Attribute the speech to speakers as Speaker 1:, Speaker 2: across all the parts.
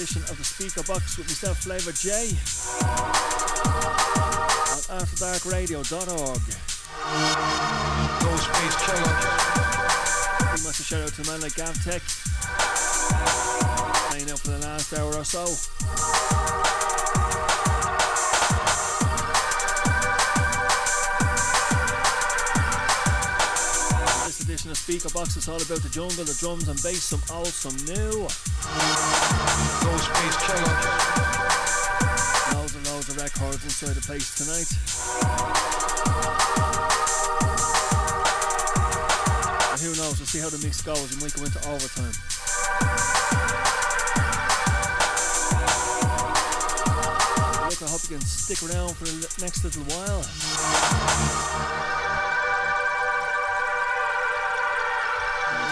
Speaker 1: edition of the Speaker Box with myself, FLavRjay, on AfterDarkRadio.org.
Speaker 2: Space challenge.
Speaker 1: Pretty much a shout out to a man like GavTech, playing out for the last hour or so. This edition of Speaker Box is all about the jungle, the drums and bass, some old, some new.
Speaker 2: Space challenge.
Speaker 1: Loads and loads of records inside the place tonight. And who knows, we'll see how the mix goes. We might go into overtime. Look, I hope you can stick around for the next little while.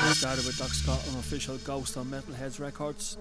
Speaker 1: We started with Doc Scott, unofficial Ghost on Metalheadz Records.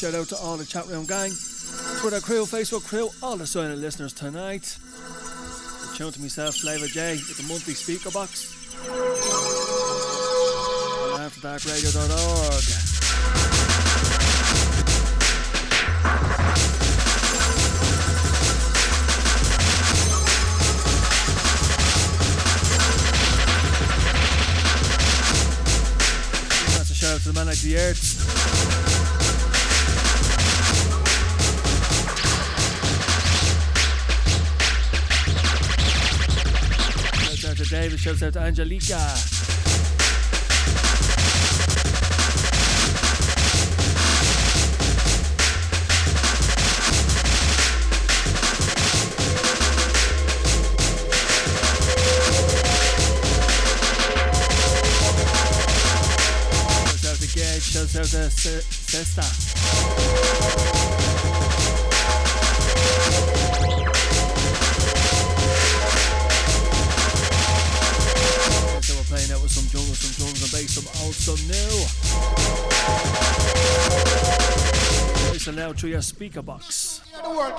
Speaker 1: Shout out to all the chat room gang, Twitter crew, Facebook crew, all the silent listeners tonight. The Tune to myself, FLavRjay, with the monthly speaker box. Shout to out to Angelica. Speaker box.
Speaker 3: The world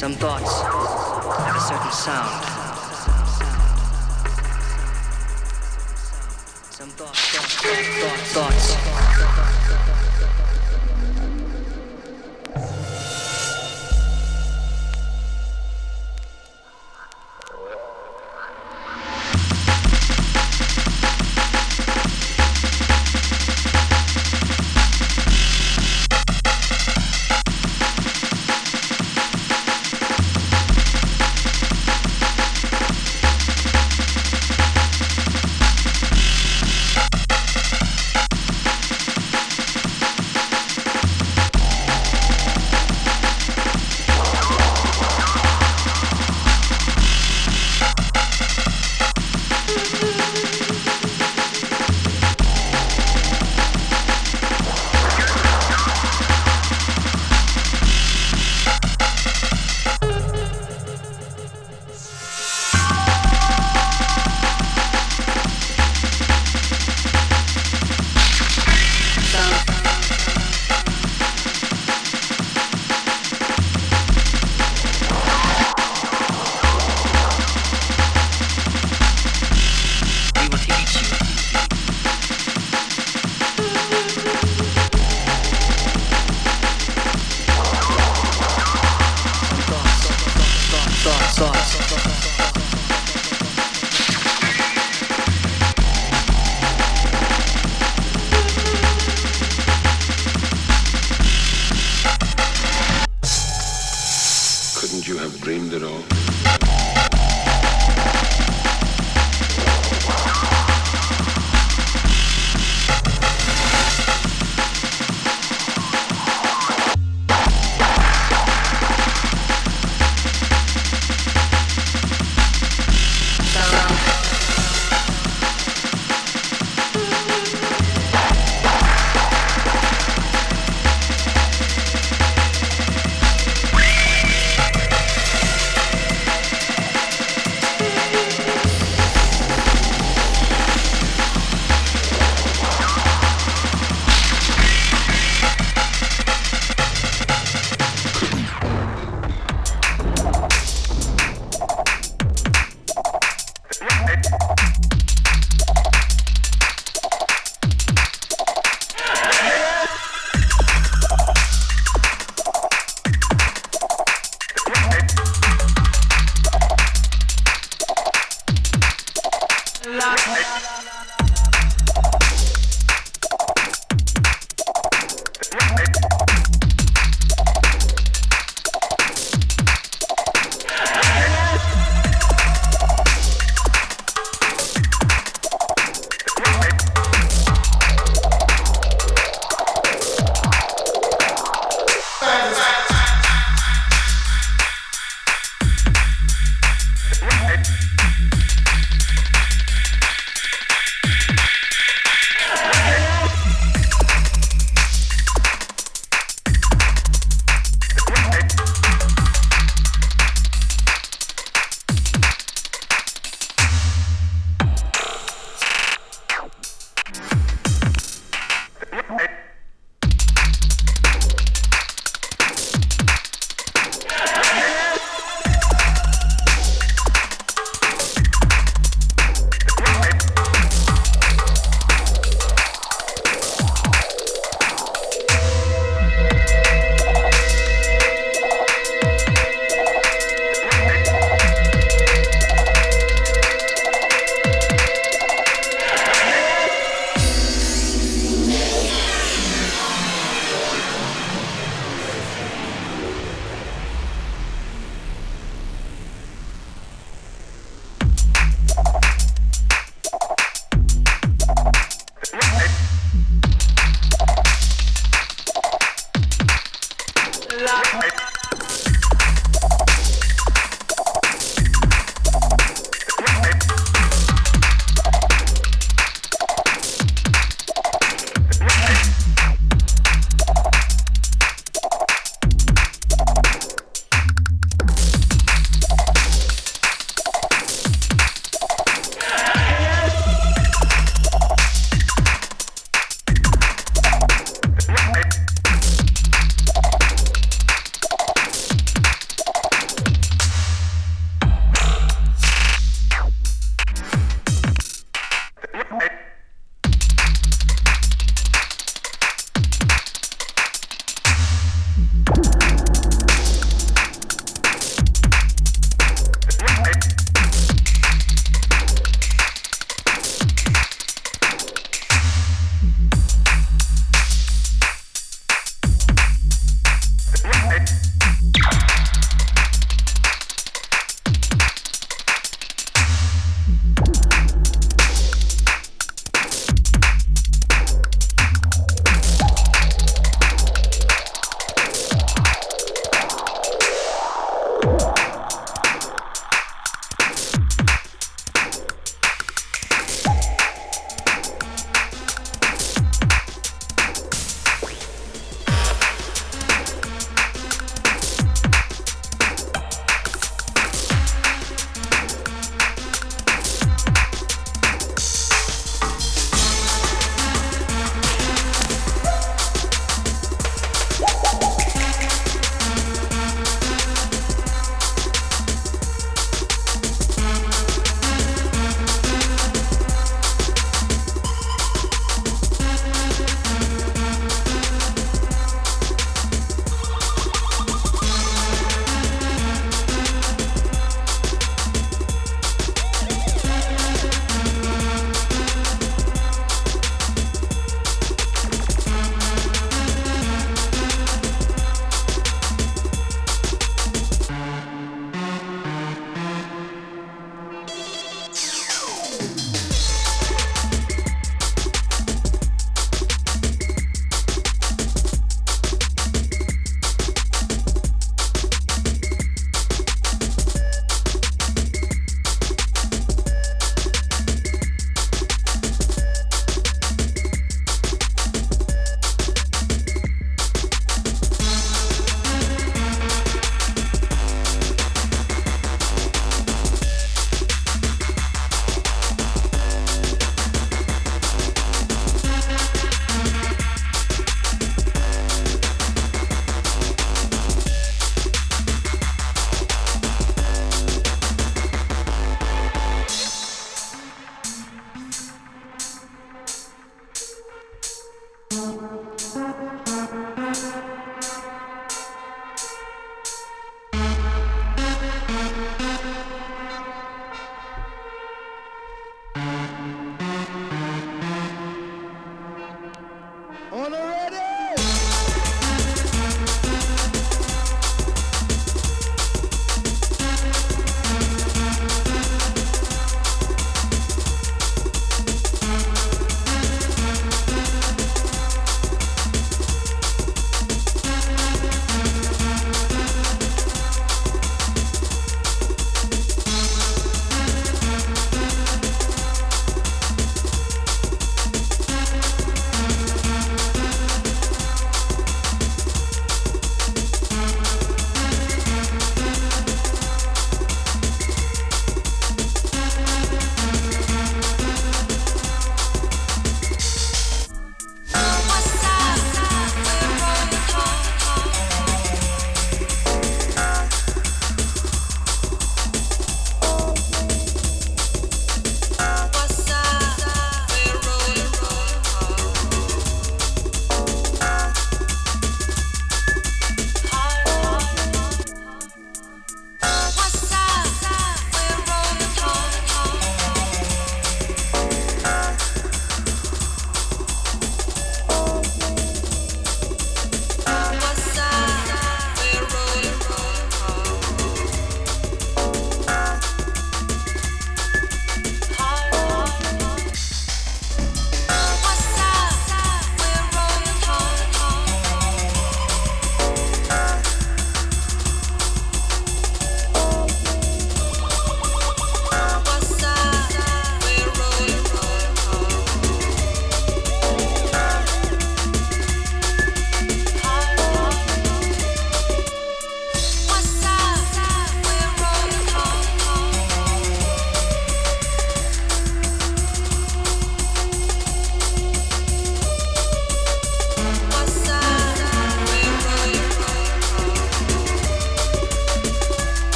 Speaker 4: Some thoughts have a certain sound. Some thoughts, thoughts, thoughts, thoughts.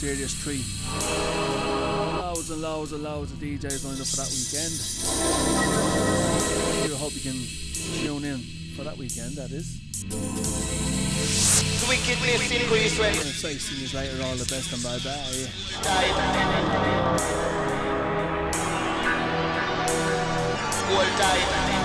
Speaker 1: serious treat. Loads and loads and loads of DJs lined up for that weekend. I do hope you can tune in for that weekend, that is.
Speaker 5: Wickedness increase when
Speaker 1: And say see you later, all the best and bye bye.
Speaker 5: Hold tight.